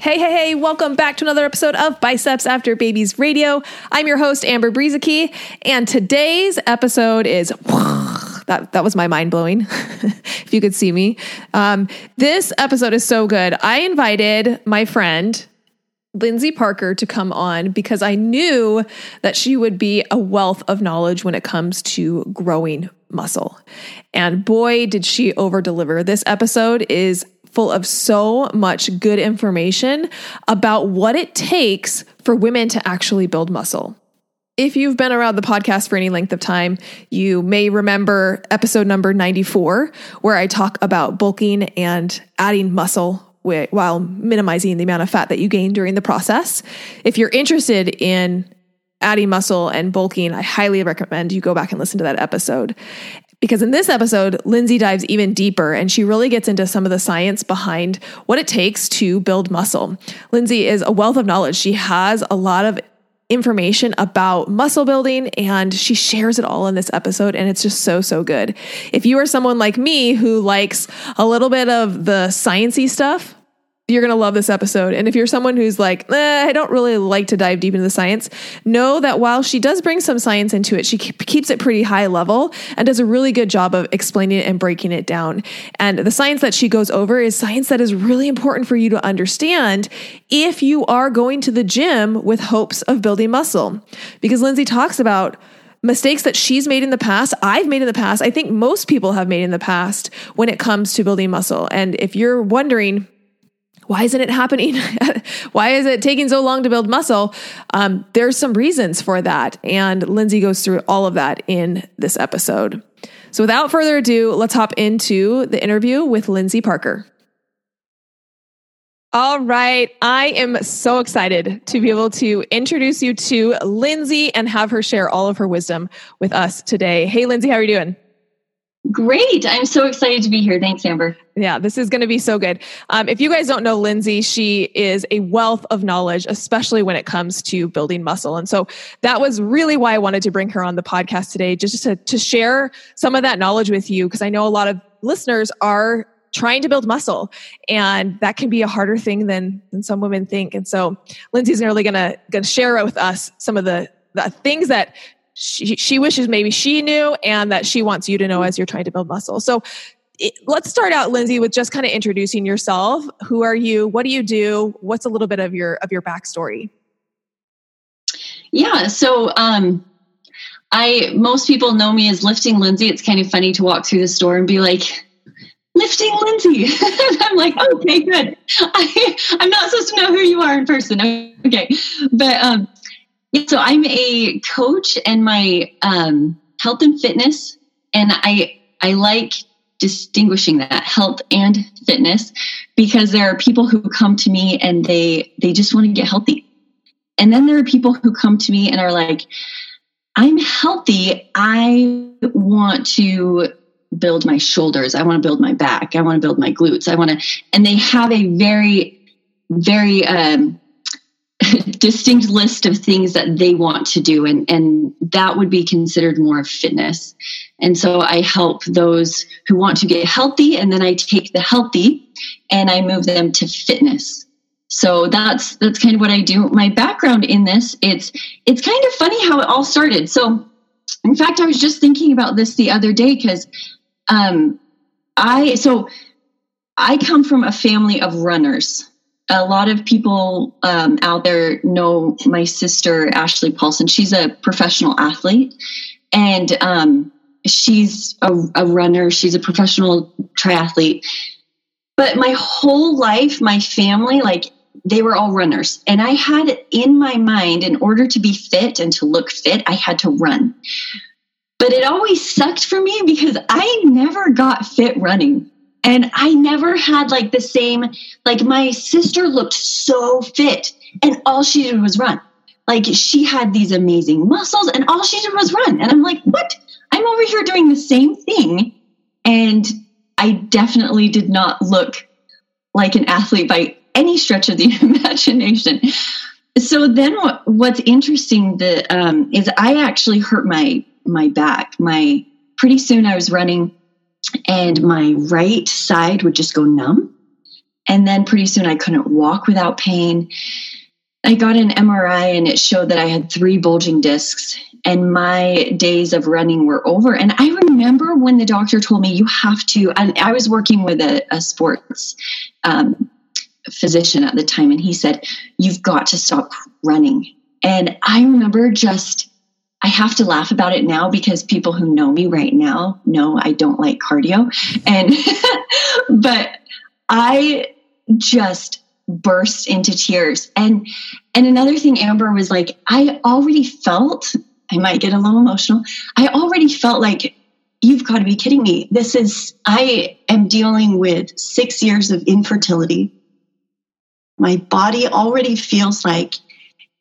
Hey, hey, hey, welcome back to another episode of Biceps After Babies Radio. I'm your host, Amber Brueseke, and today's episode is that that was my mind blowing. if you could see me, um, this episode is so good. I invited my friend Lindsay Parker to come on because I knew that she would be a wealth of knowledge when it comes to growing muscle. And boy, did she over deliver. This episode is full of so much good information about what it takes for women to actually build muscle. If you've been around the podcast for any length of time, you may remember episode number 94, where I talk about bulking and adding muscle while minimizing the amount of fat that you gain during the process. If you're interested in adding muscle and bulking, I highly recommend you go back and listen to that episode. Because in this episode, Lindsay dives even deeper and she really gets into some of the science behind what it takes to build muscle. Lindsay is a wealth of knowledge. She has a lot of information about muscle building and she shares it all in this episode and it's just so so good. If you are someone like me who likes a little bit of the sciency stuff, you're going to love this episode. And if you're someone who's like, eh, I don't really like to dive deep into the science, know that while she does bring some science into it, she keeps it pretty high level and does a really good job of explaining it and breaking it down. And the science that she goes over is science that is really important for you to understand if you are going to the gym with hopes of building muscle. Because Lindsay talks about mistakes that she's made in the past, I've made in the past, I think most people have made in the past when it comes to building muscle. And if you're wondering, why isn't it happening? why is it taking so long to build muscle? Um, there's some reasons for that. And Lindsay goes through all of that in this episode. So without further ado, let's hop into the interview with Lindsay Parker. All right. I am so excited to be able to introduce you to Lindsay and have her share all of her wisdom with us today. Hey, Lindsay, how are you doing? Great. I'm so excited to be here. Thanks, Amber. Yeah, this is going to be so good. Um, if you guys don't know Lindsay, she is a wealth of knowledge, especially when it comes to building muscle. And so that was really why I wanted to bring her on the podcast today, just to, to share some of that knowledge with you, because I know a lot of listeners are trying to build muscle and that can be a harder thing than than some women think and so lindsay's really gonna gonna share with us some of the the things that she, she wishes maybe she knew and that she wants you to know as you're trying to build muscle. So it, let's start out lindsay with just kind of introducing yourself. Who are you? What do you do? What's a little bit of your of your backstory? Yeah so um i most people know me as lifting lindsay. It's kind of funny to walk through the store and be like lifting lindsay. I'm like okay good. I, i'm not supposed to know who you are in person. Okay. But um yeah, so I'm a coach and my um, health and fitness, and I I like distinguishing that health and fitness because there are people who come to me and they they just want to get healthy, and then there are people who come to me and are like, I'm healthy, I want to build my shoulders, I want to build my back, I want to build my glutes, I want to, and they have a very very um, distinct list of things that they want to do and and that would be considered more fitness. And so i help those who want to get healthy and then i take the healthy and i move them to fitness. So that's that's kind of what i do. My background in this it's it's kind of funny how it all started. So in fact i was just thinking about this the other day because um i so i come from a family of runners a lot of people um, out there know my sister Ashley Paulson. She's a professional athlete, and um, she's a, a, runner. She's a professional triathlete. but my whole life, my family, like they were all runners. And I had in my mind, in order to be fit and to look fit, I had to run. But it always sucked for me because I never got fit running. And I never had like the same, like my sister looked so fit and all she did was run. Like she had these amazing muscles and all she did was run. And I'm like, what? I'm over here doing the same thing. And I definitely did not look like an athlete by any stretch of the imagination. So then what, what's interesting the, um, is I actually hurt my, my back. My pretty soon I was running and my right side would just go numb. And then pretty soon I couldn't walk without pain. I got an MRI and it showed that I had three bulging discs and my days of running were over. And I remember when the doctor told me, you have to, and I was working with a, a sports um, physician at the time, and he said, You've got to stop running. And I remember just, I have to laugh about it now because people who know me right now know I don't like cardio. And, but I just burst into tears. And, and another thing, Amber was like, I already felt, I might get a little emotional. I already felt like you've got to be kidding me. This is, I am dealing with six years of infertility my body already feels like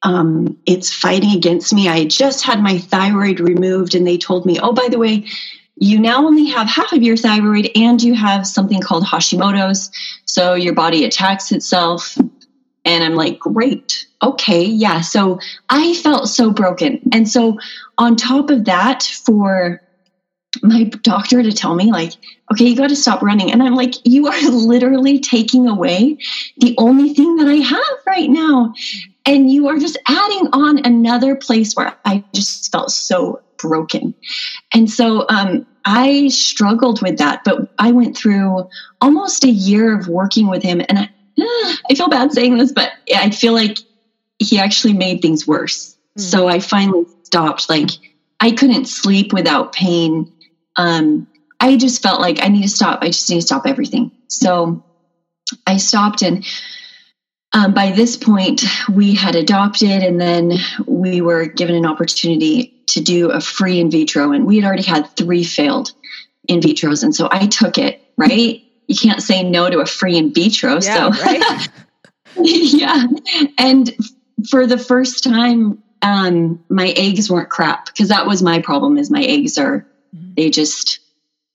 um, it's fighting against me. I just had my thyroid removed, and they told me, oh, by the way, you now only have half of your thyroid and you have something called Hashimoto's. So your body attacks itself. And I'm like, great. Okay. Yeah. So I felt so broken. And so, on top of that, for my doctor to tell me like okay you got to stop running and i'm like you are literally taking away the only thing that i have right now and you are just adding on another place where i just felt so broken and so um, i struggled with that but i went through almost a year of working with him and i, I feel bad saying this but i feel like he actually made things worse mm. so i finally stopped like i couldn't sleep without pain um, I just felt like I need to stop. I just need to stop everything. So I stopped and um, by this point we had adopted and then we were given an opportunity to do a free in vitro and we had already had three failed in vitros and so i took it right you can't say no to a free in vitro yeah, so right? yeah and for the first time um, my eggs weren't crap because that was my problem is my eggs are Mm-hmm. They just,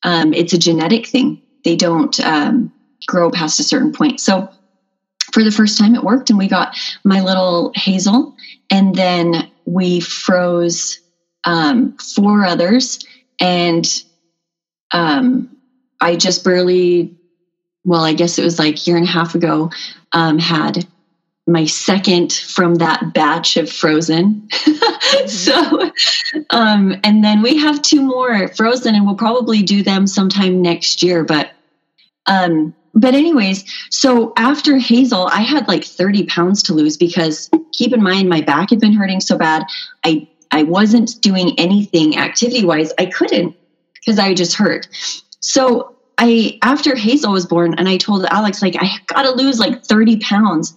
um, it's a genetic thing. They don't um, grow past a certain point. So for the first time, it worked, and we got my little Hazel, and then we froze um, four others, and um, I just barely, well, I guess it was like a year and a half ago, um, had my second from that batch of frozen. mm-hmm. so, um, and then we have two more frozen, and we'll probably do them sometime next year. But, um, but anyways, so after Hazel, I had like 30 pounds to lose because keep in mind my back had been hurting so bad. I I wasn't doing anything activity wise. I couldn't because I just hurt. So I after Hazel was born, and I told Alex like I got to lose like 30 pounds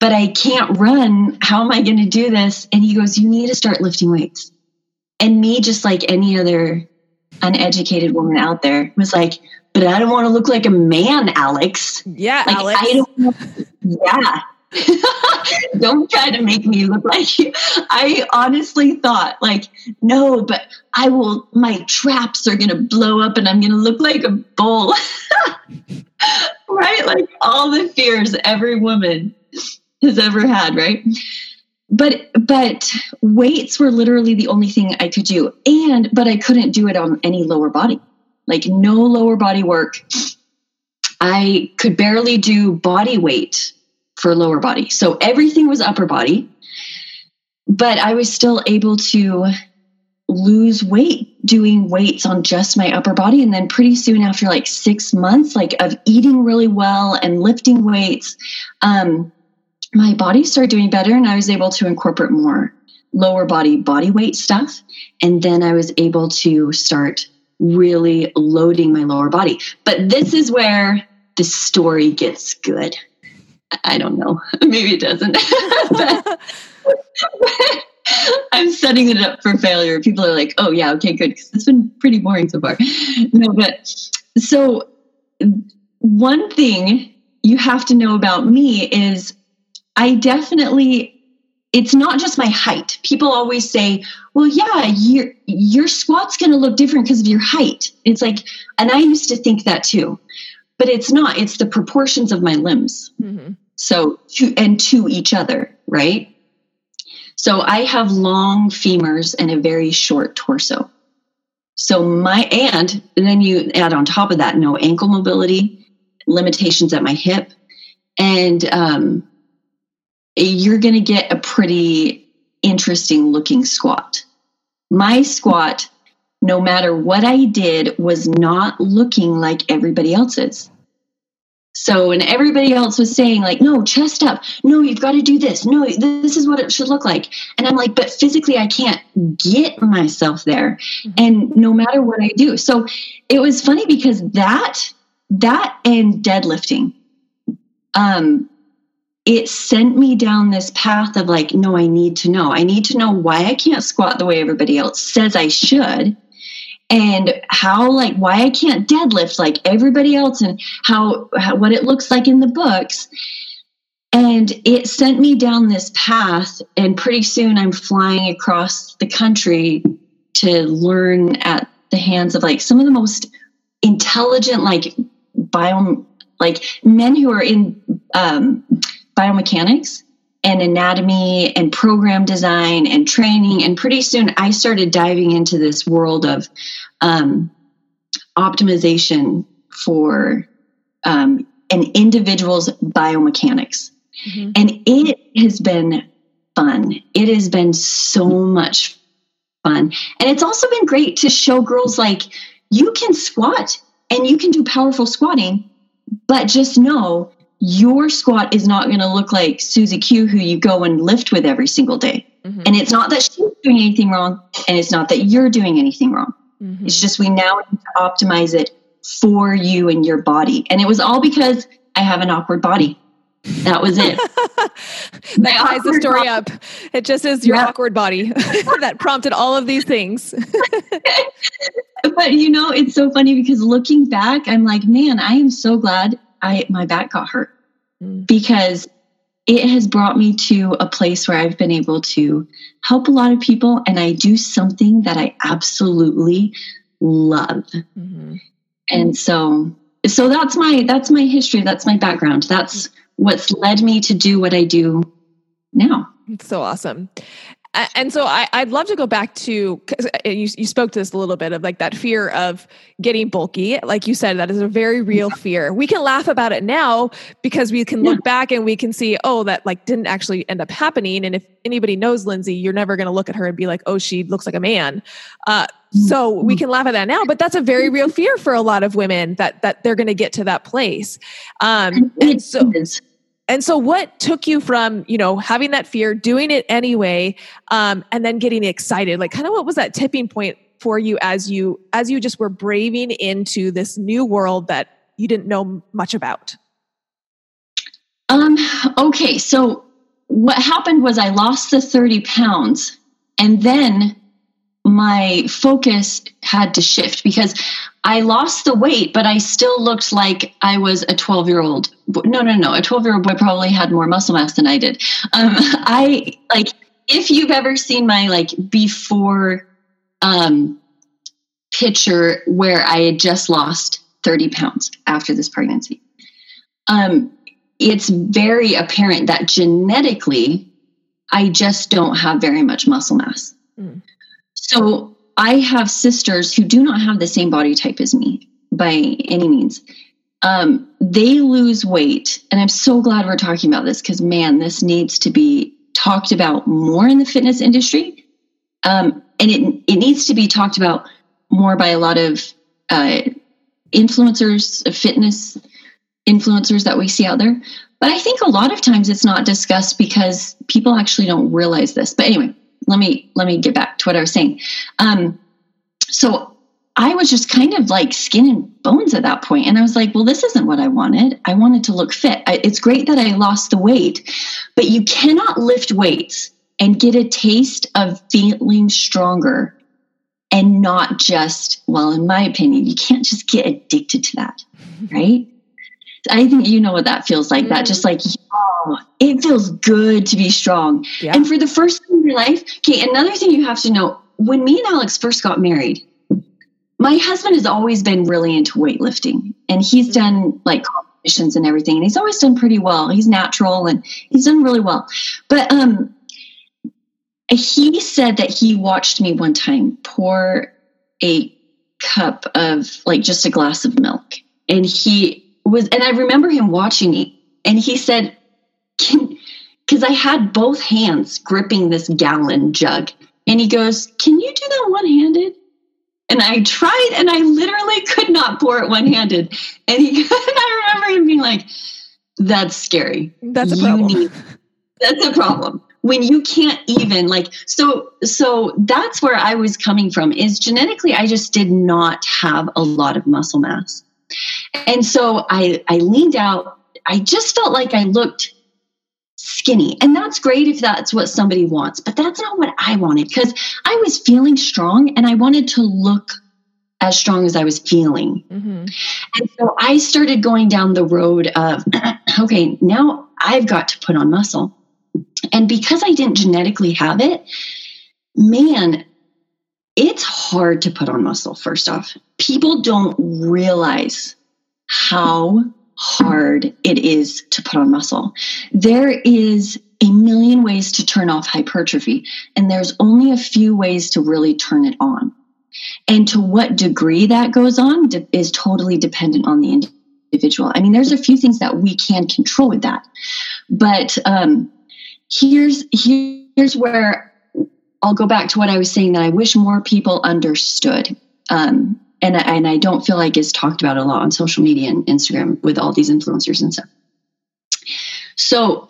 but I can't run. How am I going to do this? And he goes, You need to start lifting weights. And me, just like any other uneducated woman out there, was like, But I don't want to look like a man, Alex. Yeah, like, Alex. I don't, yeah. don't try to make me look like you. I honestly thought, like, no, but I will, my traps are going to blow up and I'm going to look like a bull. right? Like all the fears every woman has ever had, right? But but weights were literally the only thing I could do. And but I couldn't do it on any lower body. Like no lower body work. I could barely do body weight for lower body. So everything was upper body. But I was still able to lose weight doing weights on just my upper body and then pretty soon after like 6 months like of eating really well and lifting weights um my body started doing better and I was able to incorporate more lower body body weight stuff. And then I was able to start really loading my lower body. But this is where the story gets good. I don't know. Maybe it doesn't. I'm setting it up for failure. People are like, oh, yeah, okay, good. Because it's been pretty boring so far. No, but so one thing you have to know about me is I definitely it's not just my height. People always say, "Well, yeah, your your squat's going to look different because of your height." It's like, and I used to think that too, but it's not. It's the proportions of my limbs. Mm-hmm. So to and to each other, right? So I have long femurs and a very short torso. So my and, and then you add on top of that no ankle mobility, limitations at my hip, and um, you're going to get a pretty interesting looking squat. My squat, no matter what I did, was not looking like everybody else's. So, and everybody else was saying, like, no, chest up. No, you've got to do this. No, this is what it should look like. And I'm like, but physically, I can't get myself there. Mm-hmm. And no matter what I do. So it was funny because that, that and deadlifting, um, it sent me down this path of like, no, I need to know. I need to know why I can't squat the way everybody else says I should and how like why I can't deadlift like everybody else and how, how what it looks like in the books. And it sent me down this path and pretty soon I'm flying across the country to learn at the hands of like some of the most intelligent like bio like men who are in um, biomechanics and anatomy and program design and training. And pretty soon I started diving into this world of um, optimization for um, an individual's biomechanics. Mm-hmm. And it has been fun. It has been so much fun. And it's also been great to show girls like you can squat and you can do powerful squatting, but just know your squat is not going to look like Susie Q, who you go and lift with every single day. Mm-hmm. And it's not that she's doing anything wrong, and it's not that you're doing anything wrong. Mm-hmm. It's just we now need to optimize it for you and your body. And it was all because I have an awkward body. That was it. that ties the story body. up. It just is your yeah. awkward body that prompted all of these things. but you know, it's so funny because looking back, I'm like, man, I am so glad I my back got hurt mm. because it has brought me to a place where I've been able to help a lot of people and I do something that I absolutely love. Mm-hmm. And so so that's my that's my history, that's my background. That's what's led me to do what I do now. It's so awesome and so I, would love to go back to uh, you, you spoke to this a little bit of like that fear of getting bulky. Like you said, that is a very real fear. We can laugh about it now because we can look yeah. back and we can see, oh, that like didn't actually end up happening. And if anybody knows Lindsay, you're never going to look at her and be like, oh, she looks like a man. Uh, so we can laugh at that now, but that's a very real fear for a lot of women that that they're going to get to that place. Um, and so. And so, what took you from, you know, having that fear, doing it anyway, um, and then getting excited? Like, kind of what was that tipping point for you as you as you just were braving into this new world that you didn't know much about? Um. Okay. So what happened was I lost the thirty pounds, and then my focus had to shift because I lost the weight, but I still looked like I was a 12 year old. No, no, no. A 12 year old boy probably had more muscle mass than I did. Um, I like, if you've ever seen my like before um, picture where I had just lost 30 pounds after this pregnancy, um, it's very apparent that genetically, I just don't have very much muscle mass. Mm. So I have sisters who do not have the same body type as me by any means. Um, they lose weight, and I'm so glad we're talking about this because, man, this needs to be talked about more in the fitness industry, um, and it it needs to be talked about more by a lot of uh, influencers, fitness influencers that we see out there. But I think a lot of times it's not discussed because people actually don't realize this. But anyway, let me let me get back to what I was saying. Um, so I was just kind of like skin and bones at that. And I was like, well, this isn't what I wanted. I wanted to look fit. I, it's great that I lost the weight, but you cannot lift weights and get a taste of feeling stronger and not just, well, in my opinion, you can't just get addicted to that, right? I think you know what that feels like. Mm. That just like, oh, it feels good to be strong. Yeah. And for the first your life, okay, another thing you have to know when me and Alex first got married, my husband has always been really into weightlifting and he's mm. done like competitions and everything and he's always done pretty well. He's natural and he's done really well. But um he said that he watched me one time pour a cup of like just a glass of milk and he was and i remember him watching me and he said because i had both hands gripping this gallon jug. And he goes can you do that one-handed? And i tried and i literally could not pour it one-handed. And he and i remember him being like that's scary. That's a problem. need, that's a problem. When you can't even like so so that's where i was coming from is genetically i just did not have a lot of muscle mass. And so i i leaned out. I just felt like i looked skinny and that's great if that's what somebody wants but that's not what i wanted because i was feeling strong and i wanted to look as strong as i was feeling mm-hmm. and so i started going down the road of okay now i've got to put on muscle and because I didn't genetically have it, man, it's hard to put on muscle, first off. People don't realize how hard it is to put on muscle. There is a million ways to turn off hypertrophy, and there's only a few ways to really turn it on. And to what degree that goes on is totally dependent on the individual. I mean, there's a few things that we can control with that. But um, here's here's where I'll go back to what I was saying that I wish more people understood. Um, and, and I don't feel like it's talked about a lot on social media and Instagram with all these influencers and stuff. So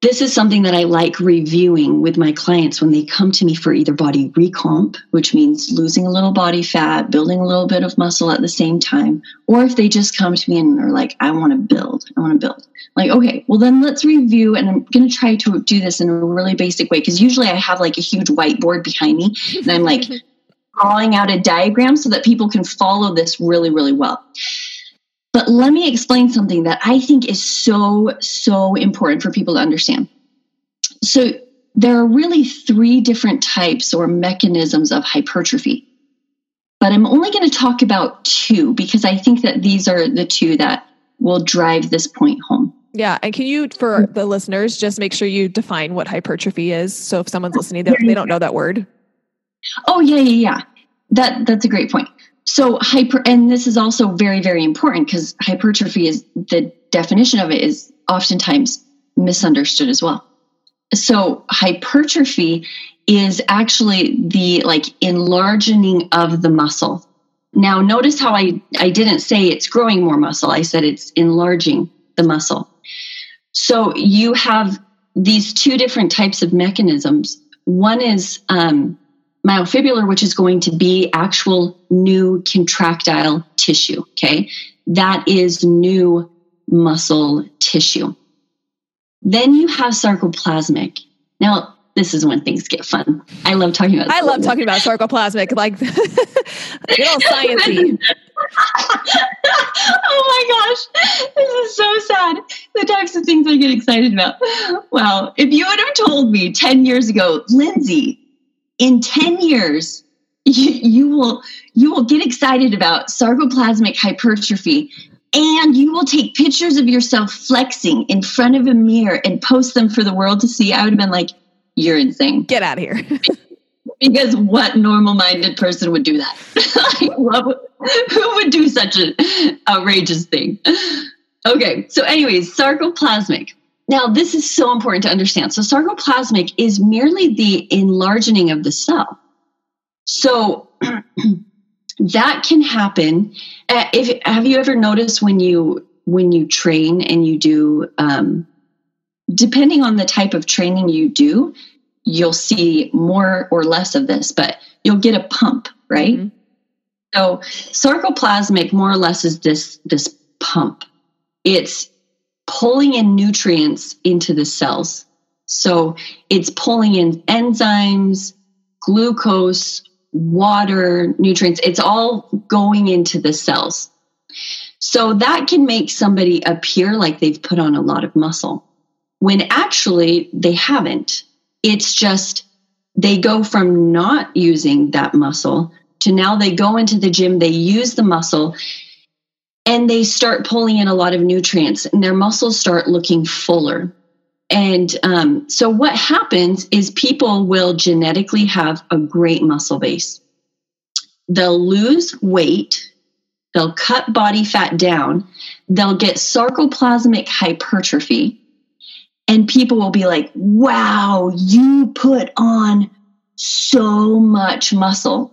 this is something that I like reviewing with my clients when they come to me for either body recomp, which means losing a little body fat, building a little bit of muscle at the same time, or if they just come to me and are like, I want to build, I want to build. Like, okay, well, then let's review. And I'm going to try to do this in a really basic way because usually I have like a huge whiteboard behind me and I'm like drawing out a diagram so that people can follow this really, really well. But let me explain something that I think is so, so important for people to understand. So, there are really three different types or mechanisms of hypertrophy. But I'm only going to talk about two because I think that these are the two that will drive this point home. Yeah. And can you, for the listeners, just make sure you define what hypertrophy is? So if someone's listening, they, don't know that word. Oh, yeah, yeah, yeah. That, that's a great point. So hyper, and this is also very, very important because hypertrophy is the definition of it is oftentimes misunderstood as well. So hypertrophy is actually the like enlarging of the muscle. Now notice how I, I didn't say it's growing more muscle. I said it's enlarging the muscle. So you have these two different types of mechanisms. One is um, myofibular, which is going to be actual new contractile tissue. Okay. That is new muscle tissue. Then you have sarcoplasmic. Now, this is when things get fun. I love talking about. I love talking about sarcoplasmic, like little sciencey. oh my gosh, this is so sad. The types of things I get excited about. Wow, if you would have told me ten years ago, Lindsay, in 10 years you, you will you will get excited about sarcoplasmic hypertrophy and you will take pictures of yourself flexing in front of a mirror and post them for the world to see. I would have been like you're insane. Get out of here. Because what normal minded person would do that? Who would do such an outrageous thing? Okay so anyways sarcoplasmic now, this is so important to understand. So, sarcoplasmic is merely the enlarging of the cell. So, that can happen. Uh, if have you ever noticed when you when you train and you do, um, depending on the type of training you do, you'll see more or less of this, but you'll get a pump, right? Mm-hmm. So sarcoplasmic more or less is this this pump. It's pulling in nutrients into the cells. So it's pulling in enzymes, glucose, water, nutrients. It's all going into the cells. So that can make somebody appear like they've put on a lot of muscle when actually they haven't. It's just they go from not using that muscle to now they go into the gym, they use the muscle, and they start pulling in a lot of nutrients, and their muscles start looking fuller. And um, so, what happens is people will genetically have a great muscle base. They'll lose weight, they'll cut body fat down, they'll get sarcoplasmic hypertrophy, and people will be like, wow, you put on so much muscle.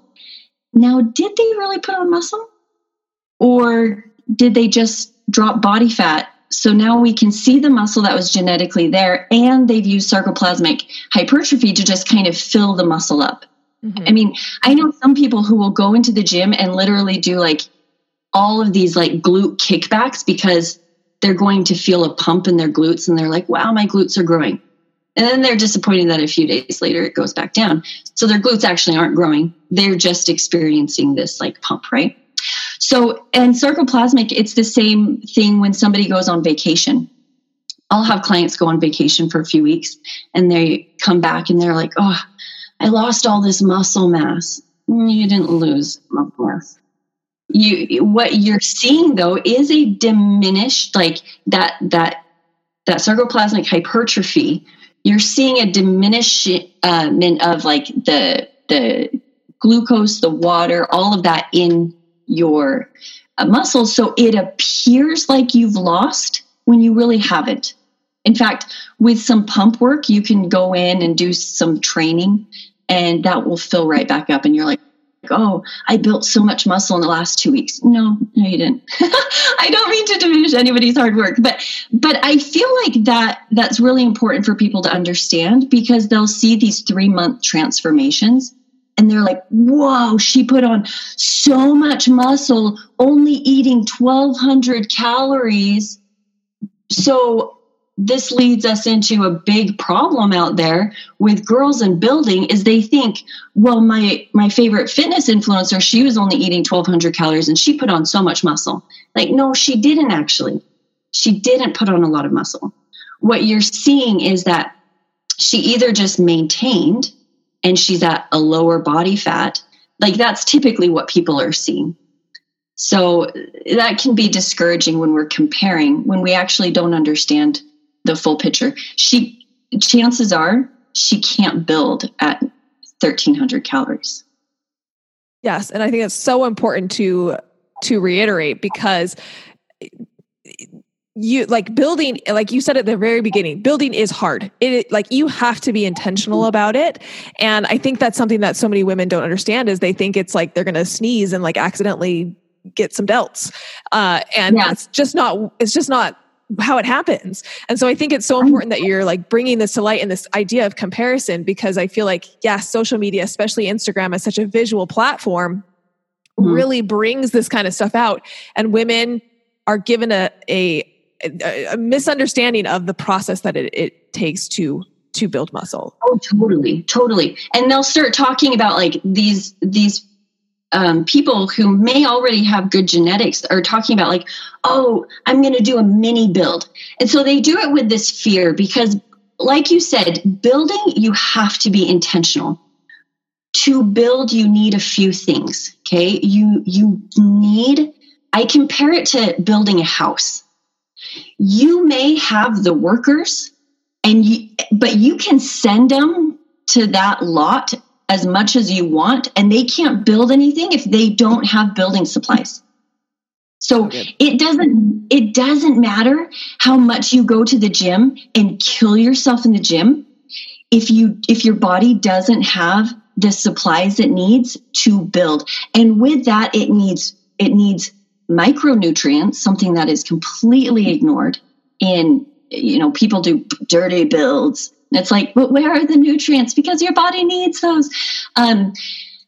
Now, did they really put on muscle? Or did they just drop body fat? So now we can see the muscle that was genetically there, and they've used sarcoplasmic hypertrophy to just kind of fill the muscle up. Mm-hmm. I mean, I know some people who will go into the gym and literally do like all of these like glute kickbacks because they're going to feel a pump in their glutes and they're like, wow, my glutes are growing. And then they're disappointed that a few days later it goes back down. So their glutes actually aren't growing. They're just experiencing this like pump, right? So, and sarcoplasmic, it's the same thing when somebody goes on vacation. I'll have clients go on vacation for a few weeks and they come back and they're like, oh, I lost all this muscle mass. You didn't lose muscle mass you what you're seeing though is a diminished like that that that sarcoplasmic hypertrophy you're seeing a diminishment uh, of like the the glucose the water all of that in your uh, muscles so it appears like you've lost when you really haven't in fact with some pump work you can go in and do some training and that will fill right back up and you're like oh, I built so much muscle in the last two weeks. No, no, you didn't. I don't mean to diminish anybody's hard work, but but I feel like that that's really important for people to understand because they'll see these three month transformations and they're like, whoa, she put on so much muscle, only eating 1200 calories. So this leads us into a big problem out there with girls in building is they think well my my favorite fitness influencer she was only eating 1200 calories and she put on so much muscle. Like no she didn't actually. She didn't put on a lot of muscle. What you're seeing is that she either just maintained and she's at a lower body fat like that's typically what people are seeing so that can be discouraging when we're comparing when we actually don't understand the full picture. She chances are she can't build at 1300 calories. Yes, and I think it's so important to to reiterate because you like building like you said at the very beginning building is hard it like you have to be intentional about it and i think that's something that so many women don't understand is they think it's like they're going to sneeze and like accidentally get some delts uh and yeah. it's just not it's just not how it happens. And so I think it's so important that you're like bringing this to light and this idea of comparison because I feel like, yeah, social media, especially Instagram, is such a visual platform, mm-hmm. really brings this kind of stuff out. And women are given a, a, a misunderstanding of the process that it, it takes to to build muscle. Oh, totally, totally. And they'll start talking about like these these um, people who may already have good genetics are talking about like oh i'm going to do a mini build and so they do it with this fear because like you said building you have to be intentional to build you need a few things okay you you need i compare it to building a house you may have the workers and you but you can send them to that lot as much as you want and they can't build anything if they don't have building supplies. So it doesn't it doesn't matter how much you go to the gym and kill yourself in the gym if you if your body doesn't have the supplies it needs to build. And with that it needs it needs micronutrients something that is completely ignored in you know people do dirty builds it's like, but where are the nutrients? Because your body needs those. Um,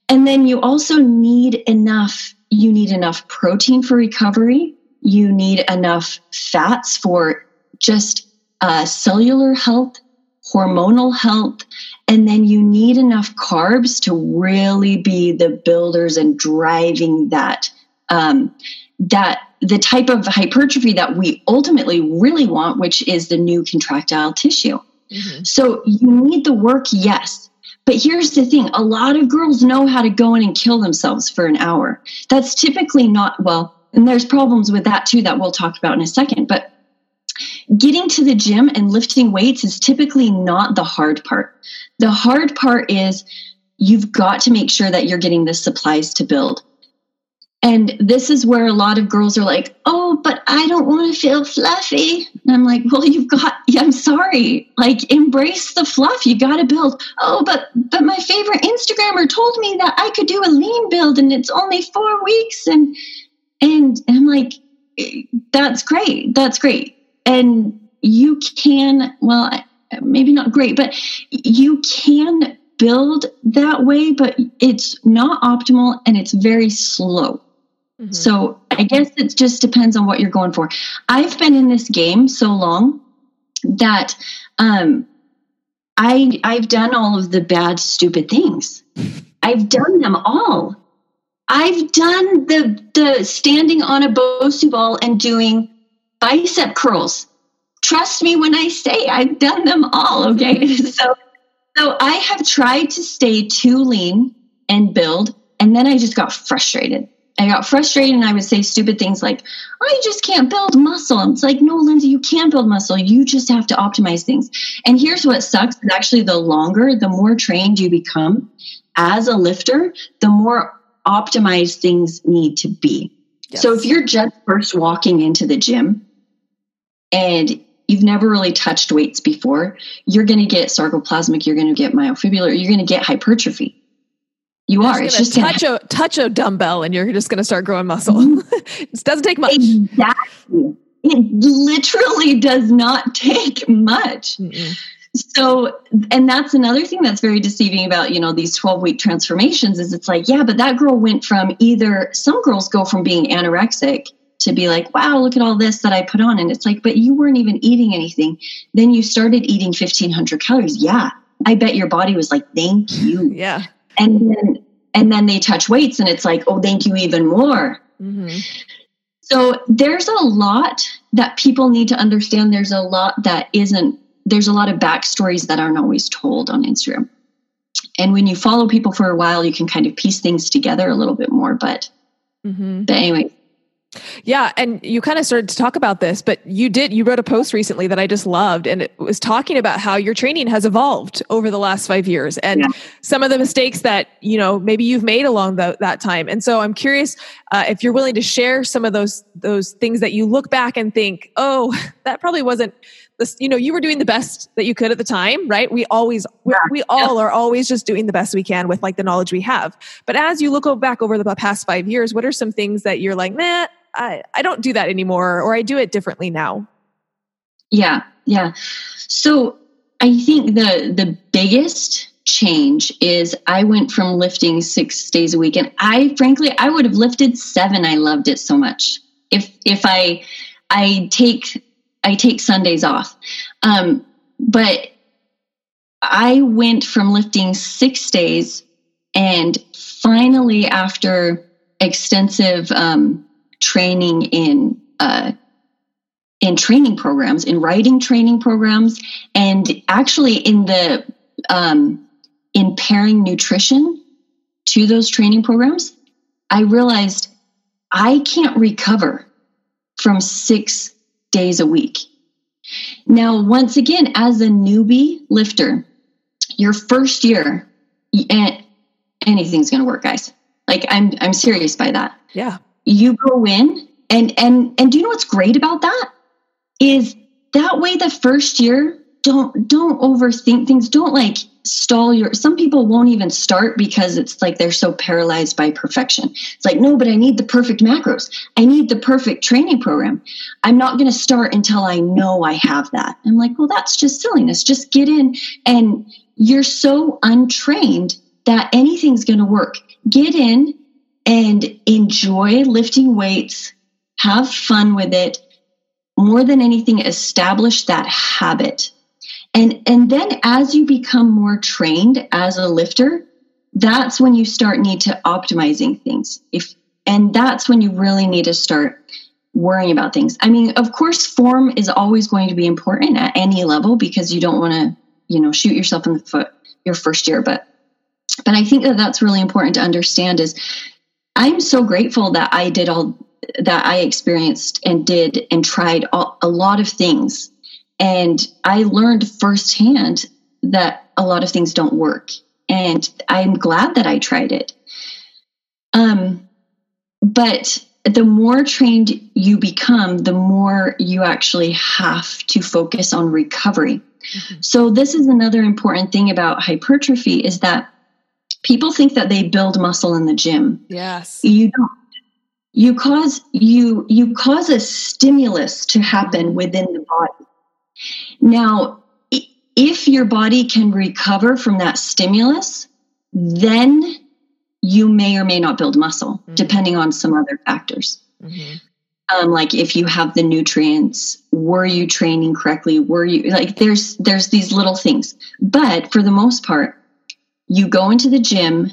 and then you also need enough you need enough protein for recovery. You need enough fats for just uh, cellular health, hormonal health, and then you need enough carbs to really be the builders and driving that um, that the type of hypertrophy that we ultimately really want, which is the new contractile tissue. Mm-hmm. So you need the work, yes. But here's the thing a lot of girls know how to go in and kill themselves for an hour. That's typically not, well, and there's problems with that too that we'll talk about in a second. But getting to the gym and lifting weights is typically not the hard part. The hard part is you've got to make sure that you're getting the supplies to build. And this is where a lot of girls are like, oh, but I don't want to feel fluffy. And I'm like, well, you've got, yeah, I'm sorry. Like, embrace the fluff. You got to build. Oh, but, but my favorite Instagrammer told me that I could do a lean build and it's only four weeks. And, and, and I'm like, that's great. That's great. And you can, well, maybe not great, but you can build that way, but it's not optimal and it's very slow. Mm-hmm. So I guess it just depends on what you're going for. I've been in this game so long that um, I I've done all of the bad, stupid things. I've done them all. I've done the the standing on a Bosu ball and doing bicep curls. Trust me when I say I've done them all. Okay, so so I have tried to stay too lean and build, and then I just got frustrated. I got frustrated and I would say stupid things like, I just can't build muscle. It's like, no, Lindsay, you can't build muscle. You just have to optimize things. And here's what sucks is actually the longer, the more trained you become as a lifter, the more optimized things need to be. Yes. So if you're just first walking into the gym and you've never really touched weights before, you're going to get sarcoplasmic, you're going to get myofibular, you're going to get hypertrophy. You are. It's just touch a touch a dumbbell, and you're just going to start growing muscle. Mm-hmm. it doesn't take much. Exactly. It literally does not take much. Mm-mm. So, and that's another thing that's very deceiving about you know these twelve week transformations is it's like yeah, but that girl went from either some girls go from being anorexic to be like wow look at all this that I put on, and it's like but you weren't even eating anything. Then you started eating fifteen hundred calories. Yeah, I bet your body was like thank you. yeah and then and then they touch weights and it's like oh thank you even more mm-hmm. so there's a lot that people need to understand there's a lot that isn't there's a lot of backstories that aren't always told on instagram and when you follow people for a while you can kind of piece things together a little bit more but mm-hmm. but anyway yeah, and you kind of started to talk about this, but you did you wrote a post recently that I just loved and it was talking about how your training has evolved over the last 5 years and yeah. some of the mistakes that, you know, maybe you've made along the, that time. And so I'm curious uh, if you're willing to share some of those those things that you look back and think, "Oh, that probably wasn't this, you know, you were doing the best that you could at the time, right? We always, we, we all are always just doing the best we can with like the knowledge we have. But as you look back over the past five years, what are some things that you're like, nah, I, I don't do that anymore or I do it differently now? Yeah, yeah. So I think the the biggest change is I went from lifting six days a week and I frankly I would have lifted seven. I loved it so much. If if I I take I take Sundays off. Um, but I went from lifting six days and finally after extensive um, training in uh, in training programs, in writing training programs, and actually in the um, in pairing nutrition to those training programs, I realized I can't recover from six days a week. Now, once again, as a newbie lifter, your first year, anything's going to work, guys. Like I'm, I'm serious by that. Yeah you go in and and and do you know what's great about that? Is that way the first year don't don't overthink things. Don't like stall your some people won't even start because it's like they're so paralyzed by perfection. It's like no but i need the perfect macros. I need the perfect training program. I'm not going to start until i know i have that. I'm like well that's just silliness. Just get in and you're so untrained that anything's going to work. Get in and enjoy lifting weights, have fun with it. More than anything, establish that habit. And, and then as you become more trained as a lifter, that's when you start need to optimizing things. If and that's when you really need to start worrying about things. I mean, of course, form is always going to be important at any level because you don't want to, you know, shoot yourself in the foot your first year. But, but I think that that's really important to understand. Is I'm so grateful that I did all that I experienced and did and tried all, a lot of things, and I learned firsthand that a lot of things don't work. And I'm glad that I tried it. Um, but the more trained you become, the more you actually have to focus on recovery. Mm-hmm. So this is another important thing about hypertrophy is that people think that they build muscle in the gym. Yes. You don't. You cause you you cause a stimulus to happen within the body. Now, if your body can recover from that stimulus, then you may or may not build muscle, mm-hmm. depending on some other factors. Mm-hmm. Um, like if you have the nutrients, were you training correctly? Were you like there's there's these little things, but for the most part, you go into the gym,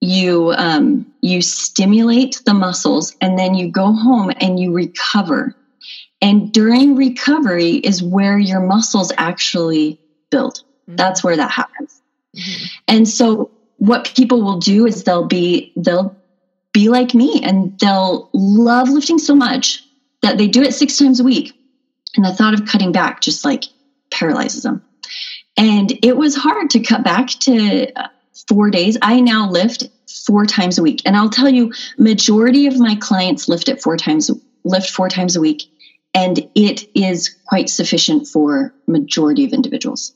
you um, you stimulate the muscles, and then you go home and you recover. And during recovery is where your muscles actually build. Mm-hmm. That's where that happens. Mm-hmm. And so what people will do is they'll be they'll be like me and they'll love lifting so much that they do it six times a week and the thought of cutting back just like paralyzes them and it was hard to cut back to uh, four days. I now lift four times a week. And i'll tell you majority of my clients lift it four times lift four times a week. And it is quite sufficient for majority of individuals.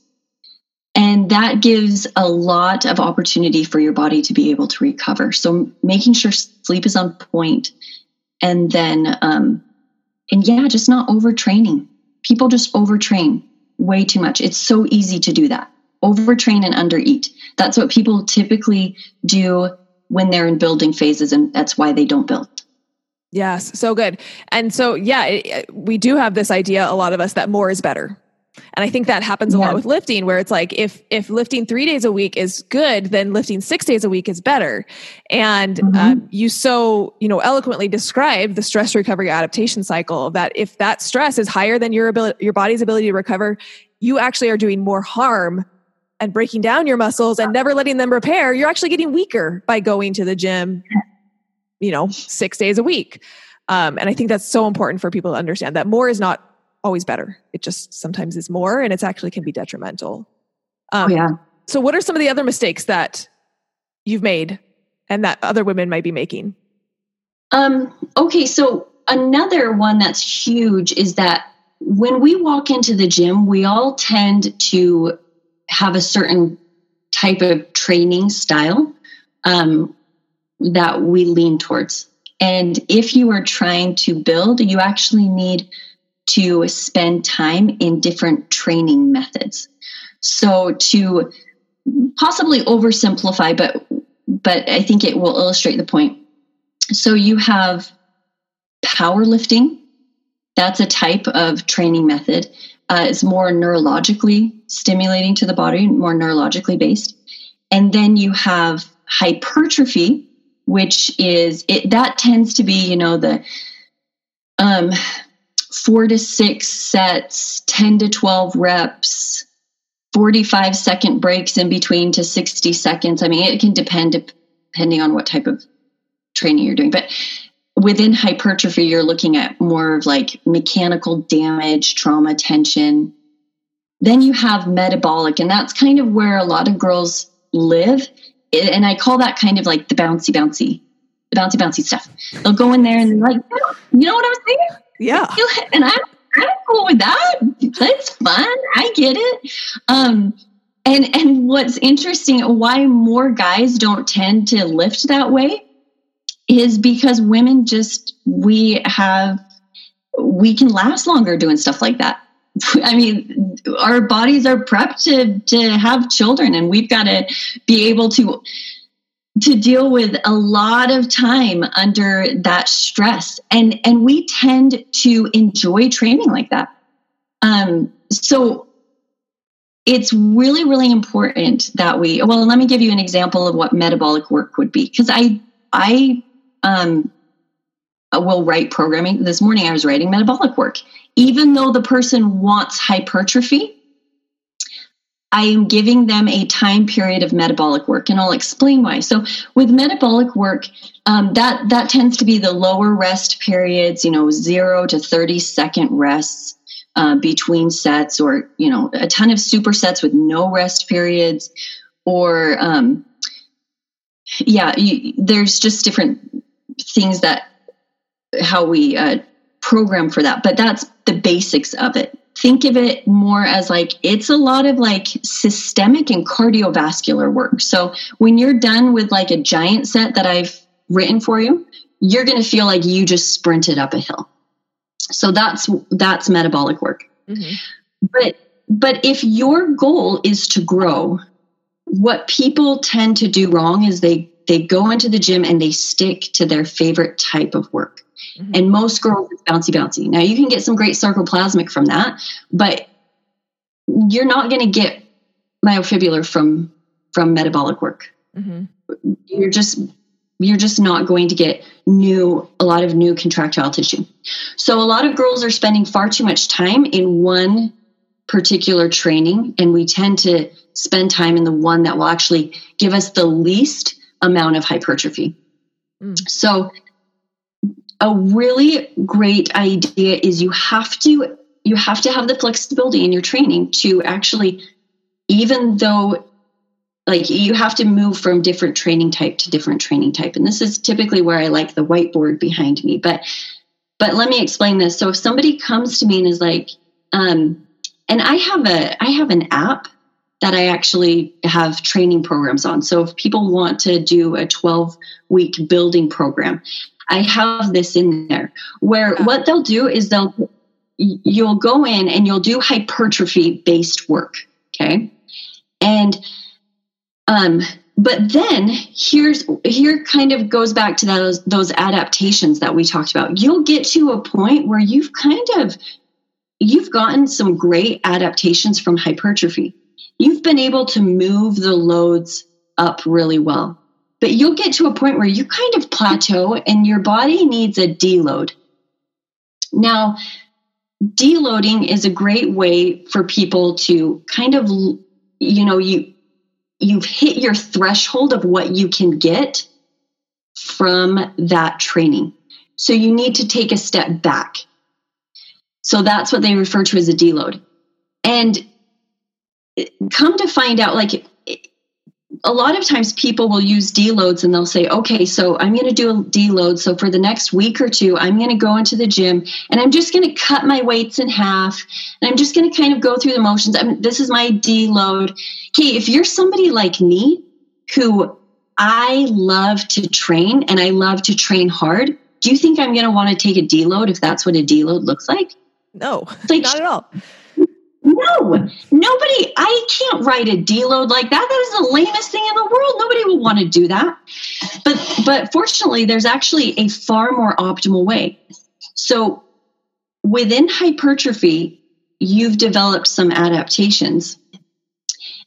And that gives a lot of opportunity for your body to be able to recover. So making sure sleep is on point and then, um, and yeah, just not overtraining. People just overtrain way too much. It's so easy to do that. Overtrain and undereat. That's what people typically do when they're in building phases, and that's why they don't build. Yes, so good. And so, yeah, it, we do have this idea, a lot of us, that more is better and I think that happens a yeah. lot with lifting where it's like if if lifting 3 days a week is good, then lifting 6 days a week is better. And mm-hmm. um, you so, you know, eloquently describe the stress recovery adaptation cycle that if that stress is higher than your ability your body's ability to recover, you actually are doing more harm and breaking down your muscles and never letting them repair. You're actually getting weaker by going to the gym, you know, 6 days a week. Um, and I think that's so important for people to understand that more is not always better. It just sometimes is more and it's actually can be detrimental. Um, oh, yeah. So, what are some of the other mistakes that you've made and that other women might be making? Um, okay, so another one that's huge is that when we walk into the gym, we all tend to have a certain type of training style um, that we lean towards. And if you are trying to build, you actually need to spend time in different training methods. So to possibly oversimplify, but but I think it will illustrate the point. So you have powerlifting. That's a type of training method. Uh, it's more neurologically stimulating to the body, more neurologically based. And then you have hypertrophy, which is it that tends to be, you know, the um, four to six sets, 10 to 12 reps, 45 second breaks in between to 60 seconds. I mean, it can depend depending on what type of training you're doing. But within hypertrophy, you're looking at more of like mechanical damage, trauma, tension. Then you have metabolic, and that's kind of where a lot of girls live. And I call that kind of like the bouncy, bouncy, the bouncy, bouncy stuff. They'll go in there and like, you know what I'm saying? Yeah. And I'm, I'm cool with that. That's fun. I get it. Um, and and what's interesting, why more guys don't tend to lift that way is because women just we have we can last longer doing stuff like that. I mean, our bodies are prepped to to have children, and we've got to be able to to deal with a lot of time under that stress. And and we tend to enjoy training like that. Um, so it's really really important that we well let me give you an example of what metabolic work would be. Because i i um, will write programming. This morning i was writing metabolic work. Even though the person wants hypertrophy I am giving them a time period of metabolic work, and I'll explain why. So, with metabolic work, um, that that tends to be the lower rest periods, you know, zero to thirty second rests uh, between sets, or you know, a ton of supersets with no rest periods, or um, yeah, you, there's just different things that how we uh, program for that, but that's the basics of it think of it more as like it's a lot of like systemic and cardiovascular work. So when you're done with like a giant set that I've written for you, you're going to feel like you just sprinted up a hill. So that's that's metabolic work. Mm-hmm. But but if your goal is to grow, what people tend to do wrong is they they go into the gym and they stick to their favorite type of work. Mm-hmm. And most girls, it's bouncy, bouncy. Now, you can get some great sarcoplasmic from that, but you're not going to get myofibrillar from from metabolic work. Mm-hmm. You're just you're just not going to get new a lot of new contractile tissue. So a lot of girls are spending far too much time in one particular training and we tend to spend time in the one that will actually give us the least amount of hypertrophy. Mm. So a really great idea is you have to you have to have the flexibility in your training to actually even though like you have to move from different training type to different training type. And this is typically where i like the whiteboard behind me but but let me explain this. So if somebody comes to me and is like um and i have a i have an app that i actually have training programs on. So if people want to do a 12 week building program I have this in there where what they'll do is they'll you'll go in and you'll do hypertrophy based work, okay? And um but then here's here kind of goes back to those those adaptations that we talked about. You'll get to a point where you've kind of you've gotten some great adaptations from hypertrophy. You've been able to move the loads up really well. But you'll get to a point where you kind of plateau and your body needs a deload. Now, deloading is a great way for people to kind of you know you you've hit your threshold of what you can get from that training. So you need to take a step back. So that's what they refer to as a deload. And come to find out like a lot of times people will use deloads and they'll say, okay, so I'm going to do a deload. So for the next week or two, I'm going to go into the gym and I'm just going to cut my weights in half and I'm just going to kind of go through the motions. I mean, this is my deload. Okay, if you're somebody like me who I love to train and I love to train hard, do you think I'm going to want to take a deload if that's what a deload looks like? No, like, not at all. No, nobody, I can't write a deload like that. That is the lamest thing in the world. Nobody will want to do that. But but fortunately, there's actually a far more optimal way. So within hypertrophy, you've developed some adaptations.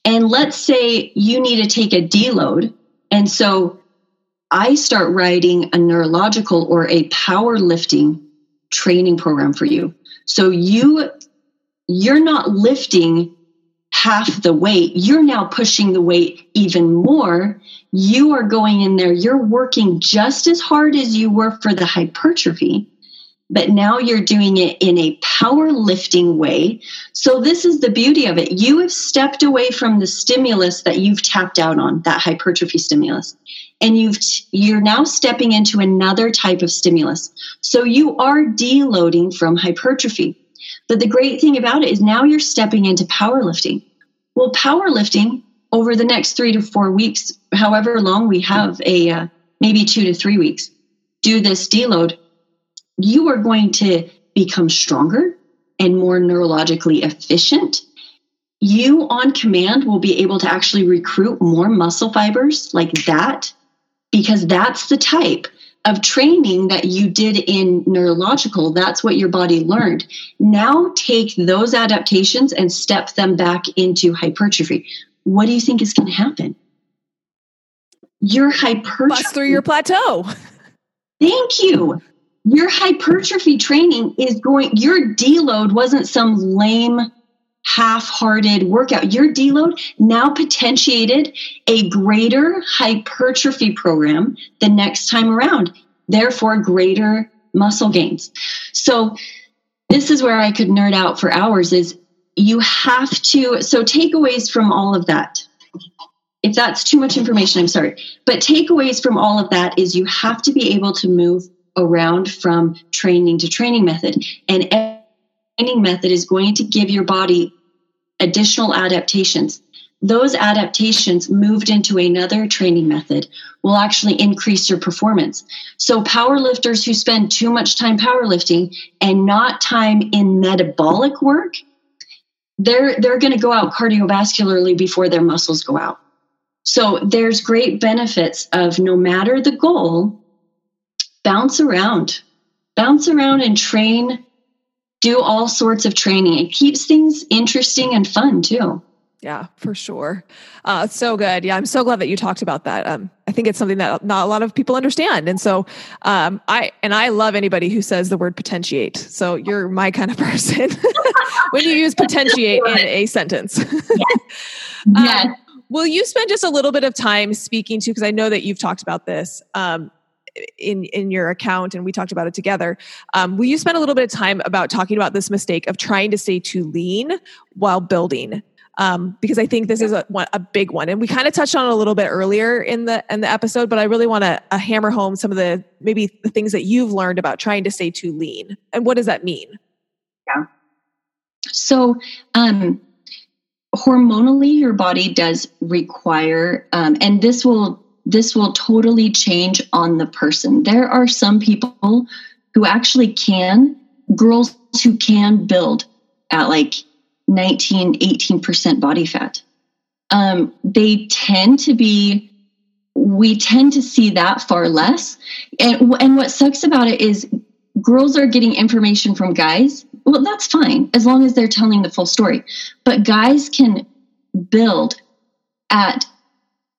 And let's say you need to take a deload. And so I start writing a neurological or a powerlifting training program for you. So you you're not lifting half the weight. You're now pushing the weight even more. You are going in there, you're working just as hard as you were for the hypertrophy, but now you're doing it in a powerlifting way. So, this is the beauty of it. You have stepped away from the stimulus that you've tapped out on, that hypertrophy stimulus. And you've you're now stepping into another type of stimulus. So you are deloading from hypertrophy. But the great thing about it is now you're stepping into powerlifting. Well, powerlifting over the next three to four weeks, however long we have a uh, maybe two to three weeks, do this deload, you are going to become stronger and more neurologically efficient. You on command will be able to actually recruit more muscle fibers like that because that's the type of training that you did in neurological. That's what your body learned. Now take those adaptations and step them back into hypertrophy. What do you think is going to happen? Your hypertrophy. Bust through your plateau. Thank you. Your hypertrophy training is going, your deload wasn't some lame half-hearted workout. Your deload now potentiated a greater hypertrophy program the next time around, therefore greater muscle gains. So this is where I could nerd out for hours is you have to so takeaways from all of that. If that's too much information, I'm sorry. But takeaways from all of that is you have to be able to move around from training to training method. And training method is going to give your body additional adaptations. Those adaptations moved into another training method will actually increase your performance. So, powerlifters who spend too much time powerlifting and not time in metabolic work, they're, they're going to go out cardiovascularly before their muscles go out. So, there's great benefits of no matter the goal, bounce around, bounce around and train do all sorts of training. It keeps things interesting and fun too. Yeah, for sure. Uh, so good. Yeah, I'm so glad that you talked about that. Um, I think it's something that not a lot of people understand, and so um, I and I love anybody who says the word potentiate. So you're my kind of person when you use potentiate in a sentence. yes. yes. Um, will you spend just a little bit of time speaking to? Because I know that you've talked about this. Um, in in your account and we talked about it together um, will you spend a little bit of time about talking about this mistake of trying to stay too lean while building um, because I think this is a, a big one, and we kind of touched on it a little bit earlier in the in the episode. But I really want to uh, hammer home some of the maybe the things that you've learned about trying to stay too lean, and what does that mean? Yeah. So, um, hormonally, your body does require, um, and this will this will totally change on the person. There are some people who actually can, girls who can build at like 19, 18% body fat. Um, they tend to be, we tend to see that far less. And, and what sucks about it is girls are getting information from guys. Well, that's fine as long as they're telling the full story. But guys can build at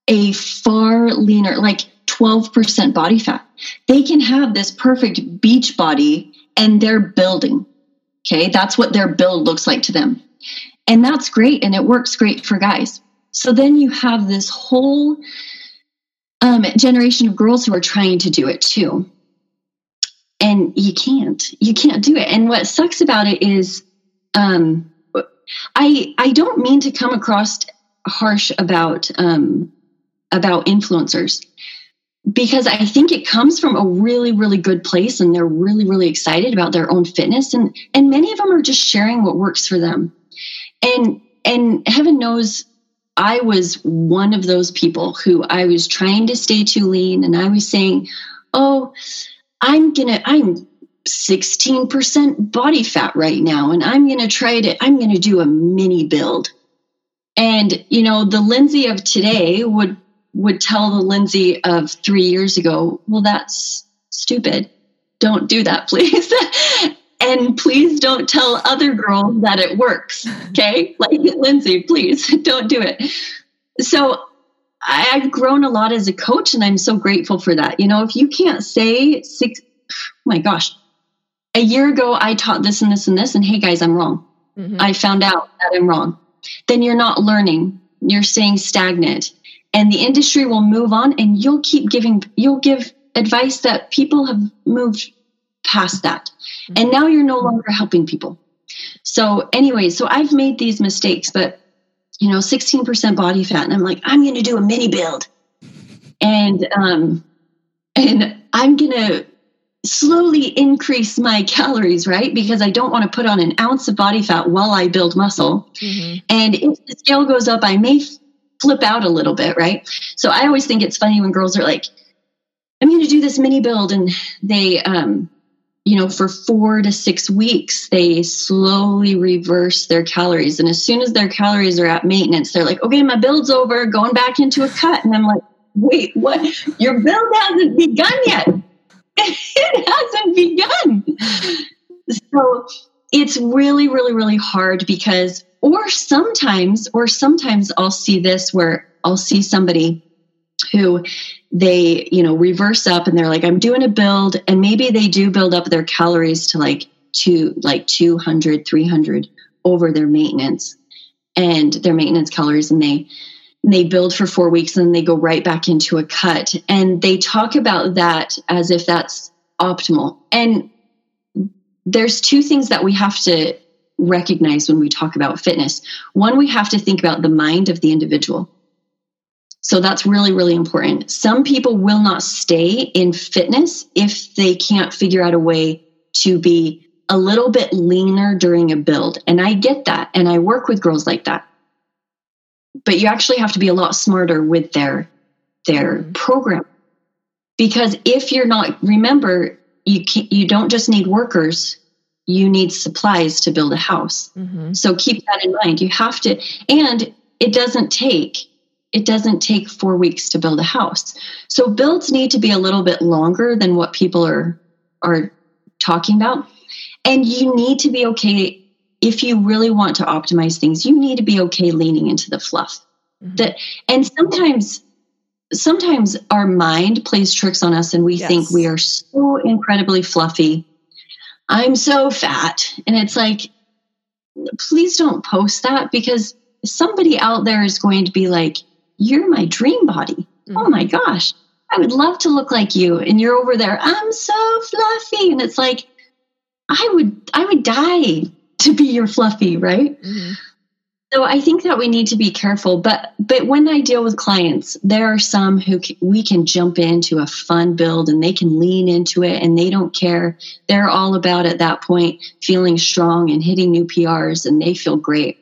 a far leaner, like 12% body fat. They can have this perfect beach body and they're building. Okay. That's what their build looks like to them. And that's great. And it works great for guys. So then you have this whole um, generation of girls who are trying to do it too. And you can't. You can't do it. And what sucks about it is um, I I don't mean to come across harsh about um, about influencers because I think it comes from a really, really good place and they're really, really excited about their own fitness. And, and many of them are just sharing what works for them. And, and heaven knows I was one of those people who I was trying to stay too lean and I was saying, Oh, I'm gonna, I'm 16% body fat right now and I'm gonna try to, I'm gonna do a mini build. And, you know, the Lindsay of today would would tell the Lindsay of three years ago, well, that's stupid. Don't do that, please. and please don't tell other girls that it works. Okay. like Lindsay, please don't do it. So I've grown a lot as a coach and I'm so grateful for that. You know, if you can't say six, oh my gosh, a year ago I taught this and this and this, and hey guys, I'm wrong. Mm-hmm. I found out that I'm wrong. Then you're not learning. You're staying stagnant and the industry will move on and you'll keep giving you'll give advice that people have moved past that. And now you're no longer helping people. So anyway so i've made these mistakes but you know 16% body fat and i'm like i'm going to do a mini build. And um and i'm going to slowly increase my calories right? Because i don't want to put on an ounce of body fat while i build muscle. Mm-hmm. and if the scale goes up i may flip out a little bit, right? So I always think it's funny when girls are like, I'm going to do this mini build and they, um, you know, for four to six weeks, they slowly reverse their calories. And as soon as their calories are at maintenance, they're like, okay, my build's over, going back into a cut. And I'm like, wait, what? Your build hasn't begun yet. it hasn't begun. So it's really, really, really hard because, or sometimes, or sometimes I'll see this where I'll see somebody who they, you know, reverse up and they're like, I'm doing a build, and maybe they do build up their calories to like two, like 200, 300 over their maintenance and their maintenance calories, and they, they build for four weeks and then they go right back into a cut. And they talk about that as if that's optimal. And there's two things that we have to recognize when we talk about fitness. One, we have to think about the mind of the individual. So that's really, really important. Some people will not stay in fitness if they can't figure out a way to be a little bit leaner during a build. And I get that. And I work with girls like that but you actually have to be a lot smarter with their their mm-hmm. program because if you're not remember you can, you don't just need workers you need supplies to build a house mm-hmm. so keep that in mind you have to and it doesn't take it doesn't take four weeks to build a house so builds need to be a little bit longer than what people are are talking about and you need to be okay if you really want to optimize things, you need to be okay leaning into the fluff. Mm-hmm. That and sometimes sometimes our mind plays tricks on us and we yes. think we are so incredibly fluffy. I'm so fat. And it's like, please don't post that because somebody out there is going to be like, You're my dream body. Mm-hmm. Oh my gosh, I would love to look like you. And you're over there, I'm so fluffy. And it's like, I would I would die to be your fluffy, right? Mm-hmm. So I think that we need to be careful. But but when I deal with clients, there are some who can, we can jump into a fun build and they can lean into it and they don't care. They're all about at that point feeling strong and hitting new PRs and they feel great.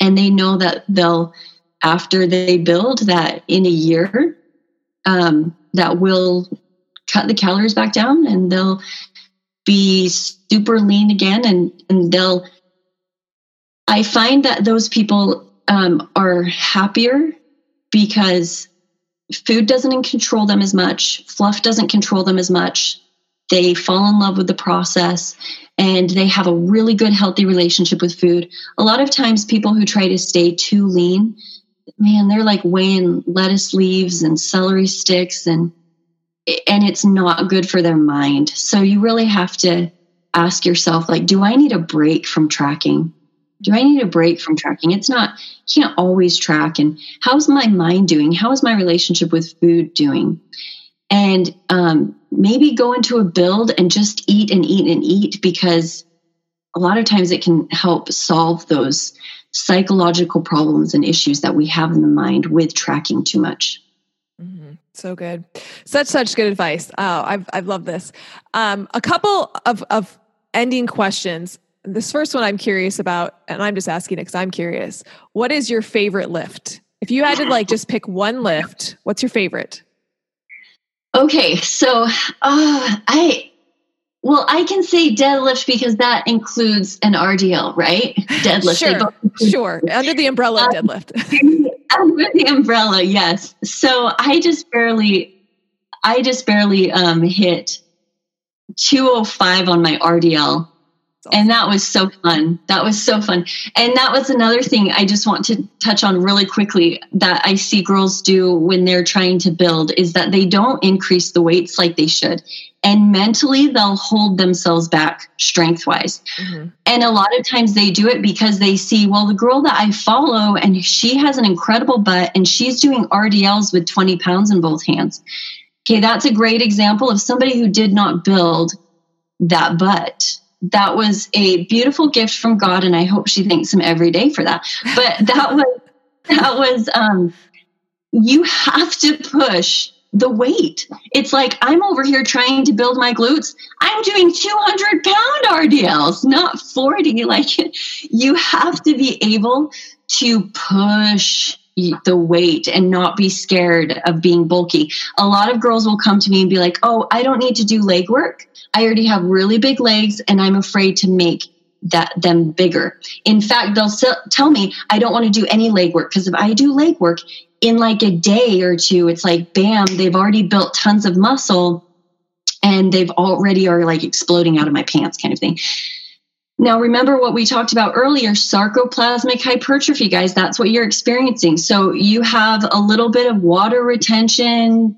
And they know that they'll after they build that in a year, um, that will cut the calories back down and they'll be super lean again and, and they'll i find that those people um, are happier because food doesn't control them as much fluff doesn't control them as much they fall in love with the process and they have a really good healthy relationship with food a lot of times people who try to stay too lean man they're like weighing lettuce leaves and celery sticks and and it's not good for their mind. So you really have to ask yourself like do I need a break from tracking? Do I need a break from tracking? It's not you can't always track and how's my mind doing? How is my relationship with food doing? And um, maybe go into a build and just eat and eat and eat because a lot of times it can help solve those psychological problems and issues that we have in the mind with tracking too much. So good. Such, such good advice. Oh, I've, I've loved this. Um, a couple of, of ending questions. This first one I'm curious about, and I'm just asking it because I'm curious. What is your favorite lift? If you had to like just pick one lift, what's your favorite? Okay, so uh, I well, I can say deadlift because that includes an RDL, right? Deadlift. Sure, sure. Under the umbrella um, deadlift. under the umbrella, yes. So I just barely, I just barely um, hit 205 on my RDL. And that was so fun. That was so fun. And that was another thing I just want to touch on really quickly that I see girls do when they're trying to build is that they don't increase the weights like they should and mentally they'll hold themselves back strength wise. Mm-hmm. And a lot of times they do it because they see, well, the girl that I follow and she has an incredible butt and she's doing RDLs with 20 pounds in both hands. Okay, that's a great example of somebody who did not build that butt. That was a beautiful gift from God, and I hope she thanks him every day for that. But that was that was um you have to push the weight. It's like I'm over here trying to build my glutes. I'm doing 200 pound RDLs, not 40. Like you have to be able to push the weight and not be scared of being bulky. A lot of girls will come to me and be like, "Oh, I don't need to do leg work. I already have really big legs and I'm afraid to make that them bigger." In fact, they'll tell me, "I don't want to do any leg work because if I do leg work, in like a day or two, it's like, bam, they've already built tons of muscle and they've already are like exploding out of my pants kind of thing. Now, remember what we talked about earlier sarcoplasmic hypertrophy, guys. That's what you're experiencing. So you have a little bit of water retention,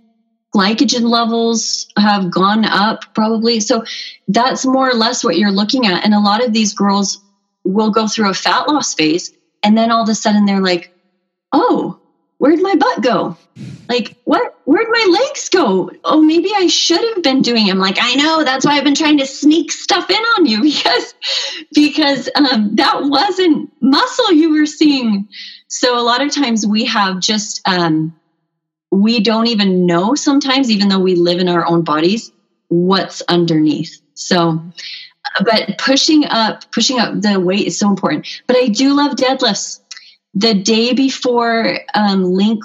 glycogen levels have gone up probably. So that's more or less what you're looking at. And a lot of these girls will go through a fat loss phase and then all of a sudden they're like, oh, where'd my butt go? Like, what? Where'd my legs go? Oh, maybe I should have been doing. I'm like, I know. That's why I've been trying to sneak stuff in on you because because um, that wasn't muscle you were seeing. So a lot of times we have just um, we don't even know sometimes, even though we live in our own bodies, what's underneath. So but pushing up pushing up the weight is so important but i do love deadlifts the day before um, Link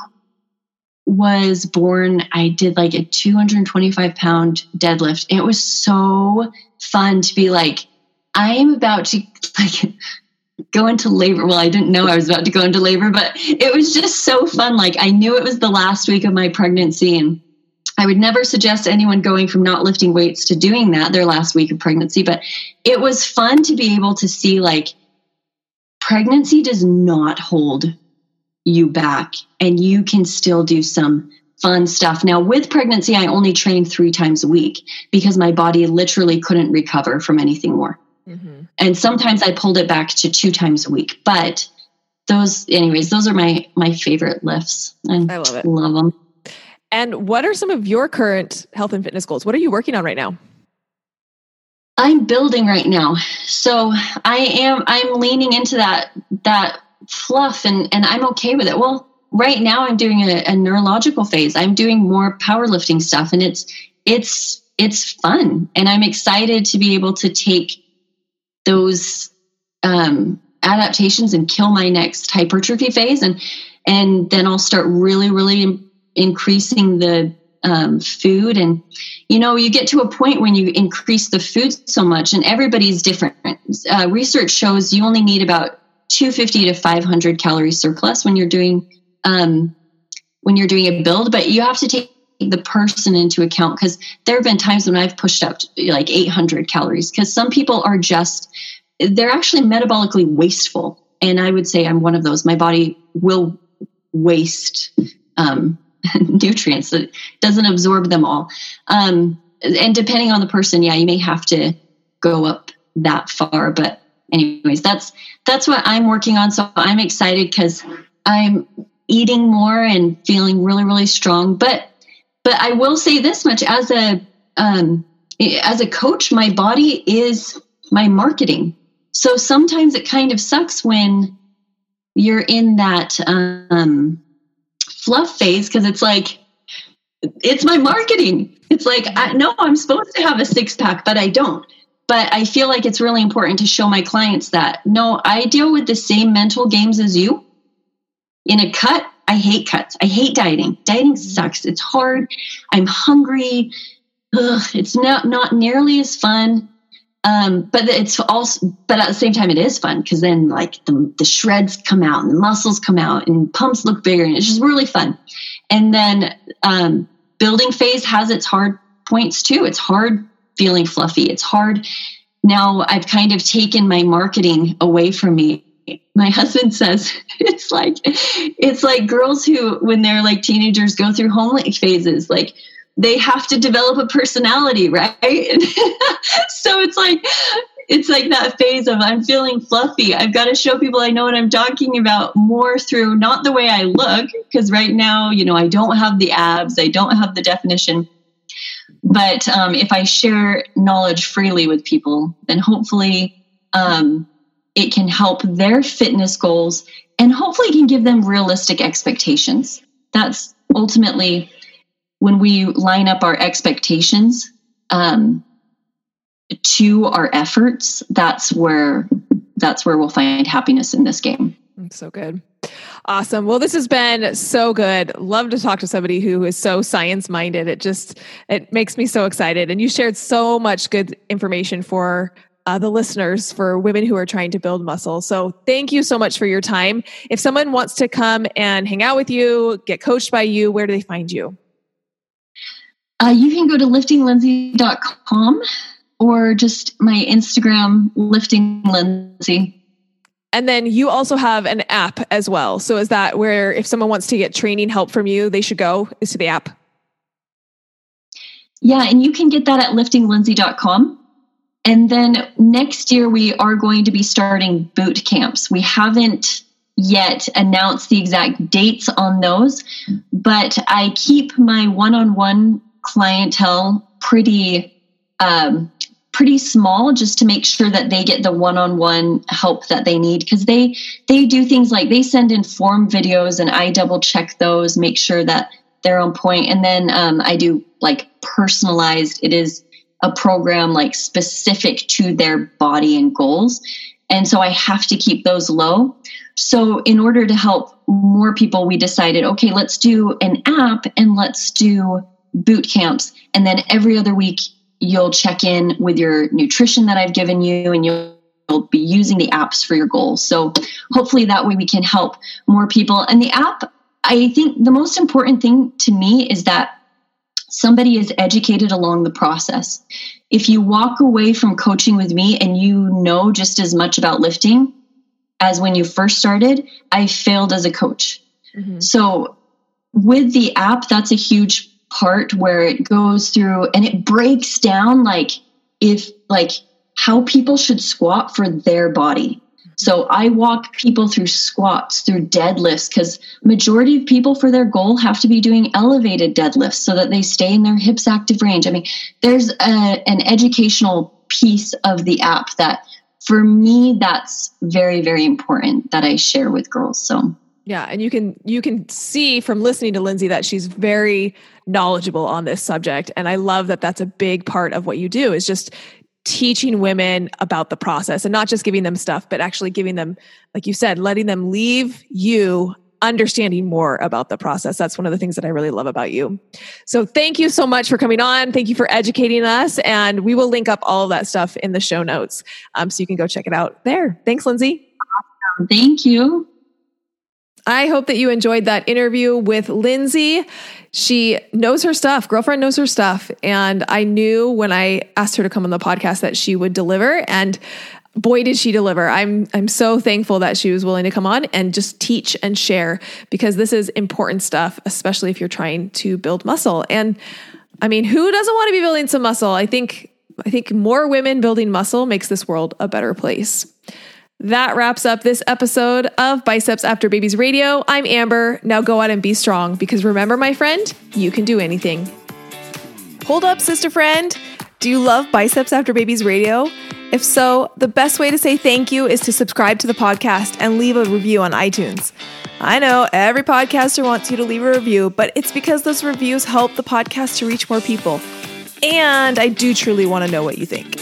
was born, I did like a 225 pound deadlift. It was so fun to be like, I am about to like go into labor. Well, I didn't know I was about to go into labor, but it was just so fun. Like I knew it was the last week of my pregnancy and I would never suggest anyone going from not lifting weights to doing that their last week of pregnancy, but it was fun to be able to see like pregnancy does not hold you back and you can still do some fun stuff. Now, with pregnancy, I only trained three times a week because my body literally couldn't recover from anything more. Mm-hmm. And sometimes I pulled it back to two times a week. But those, anyways, those are my my favorite lifts. And I love it. Love them. And what are some of your current health and fitness goals? What are you working on right now? I'm building right now. So I am I'm leaning into that that fluff and and I'm okay with it. Well, right now I'm doing a, a neurological phase. I'm doing more powerlifting stuff and it's it's it's fun and I'm excited to be able to take those um, adaptations and kill my next hypertrophy phase and and then I'll start really really increasing the um, food. And you know you get to a point when you increase the food so much and everybody's different. Uh, research shows you only need about 250 to 500 calorie surplus when you're doing um, when you're doing a build but you have to take the person into account because there have been times when i've pushed up like 800 calories because some people are just they're actually metabolically wasteful. And i would say i'm one of those. My body will waste um, nutrients that doesn't absorb them all. Um, and depending on the person, yeah, you may have to go up that far. But anyways, that's that's what I'm working on. So I'm excited because I'm eating more and feeling really, really strong. But but I will say this much as a um, as a coach, my body is my marketing. So sometimes it kind of sucks when you're in that um, fluff phase because it's like it's my marketing. It's like I know I'm supposed to have a six pack, but I don't. But I feel like it's really important to show my clients that no, I deal with the same mental games as you. In a cut, I hate cuts. I hate dieting. Dieting mm-hmm. sucks. It's hard. I'm hungry. Ugh, it's not not nearly as fun. Um, but it's also, but at the same time, it is fun because then like the, the shreds come out and the muscles come out and pumps look bigger and it's just really fun. And then um, building phase has its hard points too. It's hard feeling fluffy. It's hard. Now I've kind of taken my marketing away from me. My husband says it's like it's like girls who when they're like teenagers go through homely phases like they have to develop a personality, right? so it's like it's like that phase of I'm feeling fluffy. I've got to show people I know what I'm talking about more through not the way I look, because right now, you know, I don't have the abs, I don't have the definition. But um, if I share knowledge freely with people, then hopefully um, it can help their fitness goals and hopefully can give them realistic expectations. That's ultimately when we line up our expectations um, to our efforts, that's where that's where we'll find happiness in this game. So good. Awesome. Well, this has been so good. Love to talk to somebody who is so science minded. It just it makes me so excited. And you shared so much good information for uh, the listeners for women who are trying to build muscle. So thank you so much for your time. If someone wants to come and hang out with you, get coached by you, where do they find you? Uh, you can go to liftinglindsay.com or just my Instagram, lifting Lindsay. And then you also have an app as well. So is that where if someone wants to get training help from you, they should go is to the app? Yeah, and you can get that at liftinglindsay.com. And then next year we are going to be starting boot camps. We haven't yet announced the exact dates on those, but I keep my one-on-one clientele pretty um, pretty small just to make sure that they get the one-on-one help that they need. Because they they do things like they send in form videos and i double check those make sure that they're on point. And then um, i do like personalized it is a program like specific to their body and goals. And so i have to keep those low. So in order to help more people we decided okay let's do an app and let's do boot camps and then every other week you'll check in with your nutrition that I've given you and you'll be using the apps for your goals. So hopefully that way we can help more people. And the app, I think the most important thing to me is that somebody is educated along the process. If you walk away from coaching with me and you know just as much about lifting as when you first started, I failed as a coach. Mm-hmm. So with the app, that's a huge part where it goes through and it breaks down like if like how people should squat for their body. So I walk people through squats, through deadlifts, because majority of people for their goal have to be doing elevated deadlifts so that they stay in their hips active range. I mean, there's a, an educational piece of the app that for me that's very, very important that I share with girls. So yeah, and you can you can see from listening to Lindsay that she's very knowledgeable on this subject and I love that that's a big part of what you do is just teaching women about the process and not just giving them stuff but actually giving them like you said letting them leave you understanding more about the process. That's one of the things that I really love about you. So thank you so much for coming on. Thank you for educating us. And we will link up all of that stuff in the show notes. Um, so you can go check it out there. Thanks, Lindsay. Awesome. Thank you. I hope that you enjoyed that interview with Lindsay. She knows her stuff. Girlfriend knows her stuff. And I knew when I asked her to come on the podcast that she would deliver. And boy did she deliver. I'm I'm so thankful that she was willing to come on and just teach and share because this is important stuff, especially if you're trying to build muscle. And I mean, who doesn't want to be building some muscle? I think I think more women building muscle makes this world a better place. That wraps up this episode of Biceps After Babies Radio. I'm Amber. Now go out and be strong because remember, my friend, you can do anything. Hold up, sister friend. Do you love Biceps After Babies Radio? If so, the best way to say thank you is to subscribe to the podcast and leave a review on iTunes. I know every podcaster wants you to leave a review, but it's because those reviews help the podcast to reach more people. And I do truly want to know what you think.